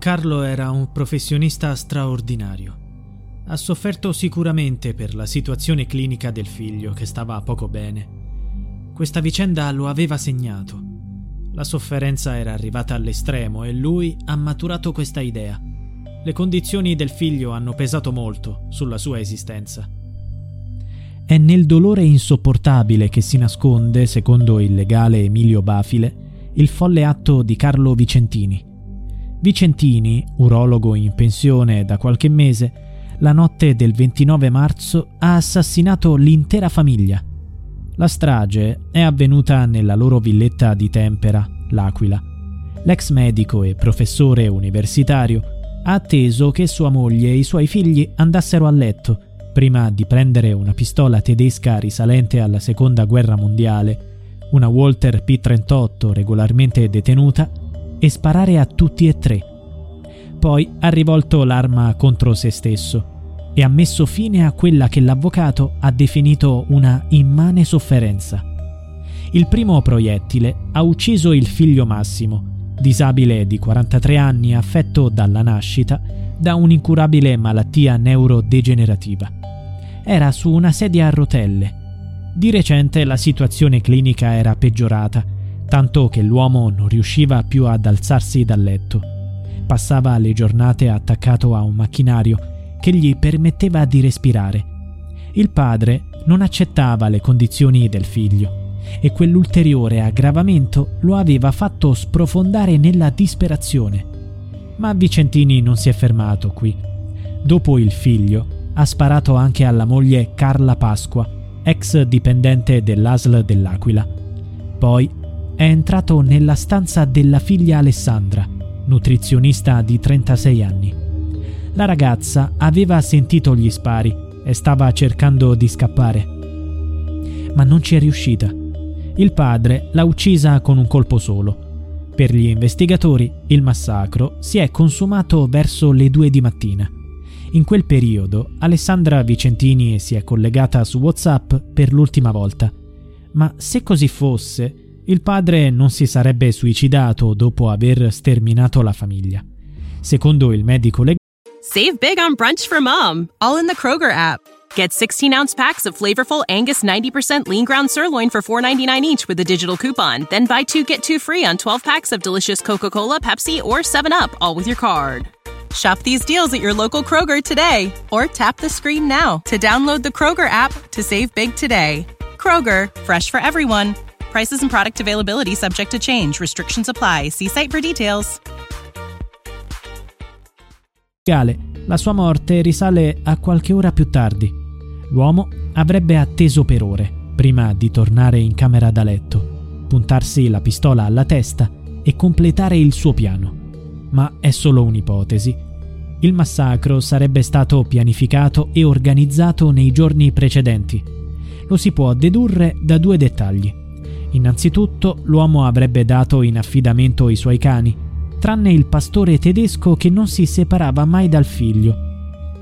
Carlo era un professionista straordinario. Ha sofferto sicuramente per la situazione clinica del figlio che stava poco bene. Questa vicenda lo aveva segnato. La sofferenza era arrivata all'estremo e lui ha maturato questa idea. Le condizioni del figlio hanno pesato molto sulla sua esistenza. È nel dolore insopportabile che si nasconde, secondo il legale Emilio Bafile, il folle atto di Carlo Vicentini. Vicentini, urologo in pensione da qualche mese, la notte del 29 marzo ha assassinato l'intera famiglia. La strage è avvenuta nella loro villetta di Tempera, l'Aquila. L'ex medico e professore universitario ha atteso che sua moglie e i suoi figli andassero a letto prima di prendere una pistola tedesca risalente alla seconda guerra mondiale, una Walter P38 regolarmente detenuta e sparare a tutti e tre. Poi ha rivolto l'arma contro se stesso e ha messo fine a quella che l'avvocato ha definito una immane sofferenza. Il primo proiettile ha ucciso il figlio Massimo, disabile di 43 anni affetto dalla nascita da un'incurabile malattia neurodegenerativa. Era su una sedia a rotelle. Di recente la situazione clinica era peggiorata tanto che l'uomo non riusciva più ad alzarsi dal letto. Passava le giornate attaccato a un macchinario che gli permetteva di respirare. Il padre non accettava le condizioni del figlio e quell'ulteriore aggravamento lo aveva fatto sprofondare nella disperazione. Ma Vicentini non si è fermato qui. Dopo il figlio, ha sparato anche alla moglie Carla Pasqua, ex dipendente dell'ASL dell'Aquila. Poi è entrato nella stanza della figlia Alessandra, nutrizionista di 36 anni. La ragazza aveva sentito gli spari e stava cercando di scappare. Ma non ci è riuscita. Il padre l'ha uccisa con un colpo solo. Per gli investigatori il massacro si è consumato verso le due di mattina. In quel periodo Alessandra Vicentini si è collegata su WhatsApp per l'ultima volta. Ma se così fosse, il padre non si sarebbe suicidato dopo aver sterminato la famiglia. Secondo il medico legale, Save big on brunch for mom, all in the Kroger app. Get 16 ounce packs of flavorful Angus 90% lean ground sirloin for $4.99 each with a digital coupon. Then buy two get two free on 12 packs of delicious Coca Cola, Pepsi, or 7UP, all with your card. Shop these deals at your local Kroger today or tap the screen now to download the Kroger app to save big today. Kroger, fresh for everyone. Prices and product availability subject to change. Restrictions apply. See site for details. la sua morte risale a qualche ora più tardi. L'uomo avrebbe atteso per ore prima di tornare in camera da letto, puntarsi la pistola alla testa e completare il suo piano. Ma è solo un'ipotesi. Il massacro sarebbe stato pianificato e organizzato nei giorni precedenti. Lo si può dedurre da due dettagli. Innanzitutto l'uomo avrebbe dato in affidamento i suoi cani, tranne il pastore tedesco che non si separava mai dal figlio.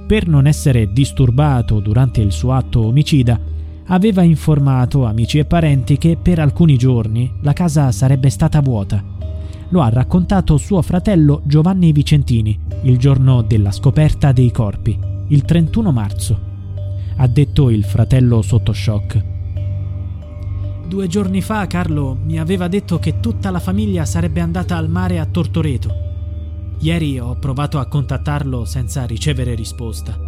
Per non essere disturbato durante il suo atto omicida, aveva informato amici e parenti che per alcuni giorni la casa sarebbe stata vuota. Lo ha raccontato suo fratello Giovanni Vicentini il giorno della scoperta dei corpi, il 31 marzo. Ha detto il fratello sotto shock. Due giorni fa Carlo mi aveva detto che tutta la famiglia sarebbe andata al mare a Tortoreto. Ieri ho provato a contattarlo senza ricevere risposta.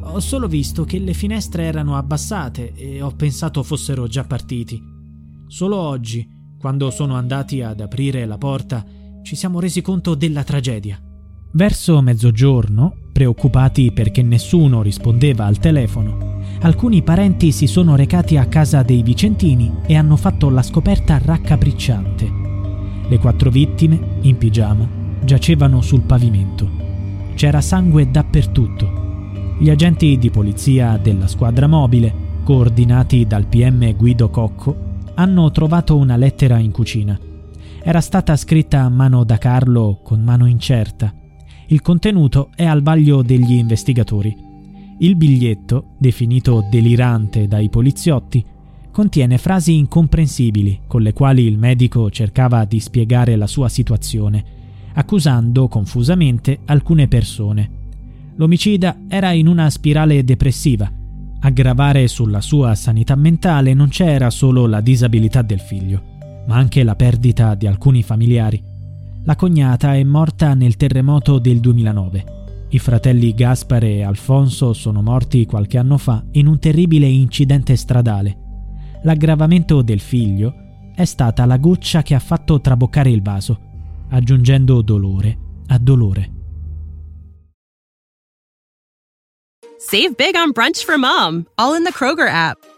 Ho solo visto che le finestre erano abbassate e ho pensato fossero già partiti. Solo oggi, quando sono andati ad aprire la porta, ci siamo resi conto della tragedia. Verso mezzogiorno, preoccupati perché nessuno rispondeva al telefono, alcuni parenti si sono recati a casa dei Vicentini e hanno fatto la scoperta raccapricciante. Le quattro vittime, in pigiama, giacevano sul pavimento. C'era sangue dappertutto. Gli agenti di polizia della squadra mobile, coordinati dal PM Guido Cocco, hanno trovato una lettera in cucina. Era stata scritta a mano da Carlo con mano incerta. Il contenuto è al vaglio degli investigatori. Il biglietto, definito delirante dai poliziotti, contiene frasi incomprensibili con le quali il medico cercava di spiegare la sua situazione, accusando confusamente alcune persone. L'omicida era in una spirale depressiva. A gravare sulla sua sanità mentale non c'era solo la disabilità del figlio, ma anche la perdita di alcuni familiari. La cognata è morta nel terremoto del 2009. I fratelli Gaspare e Alfonso sono morti qualche anno fa in un terribile incidente stradale l'aggravamento del figlio è stata la goccia che ha fatto traboccare il vaso, aggiungendo dolore a dolore. Save big on brunch for mom, all in the Kroger app.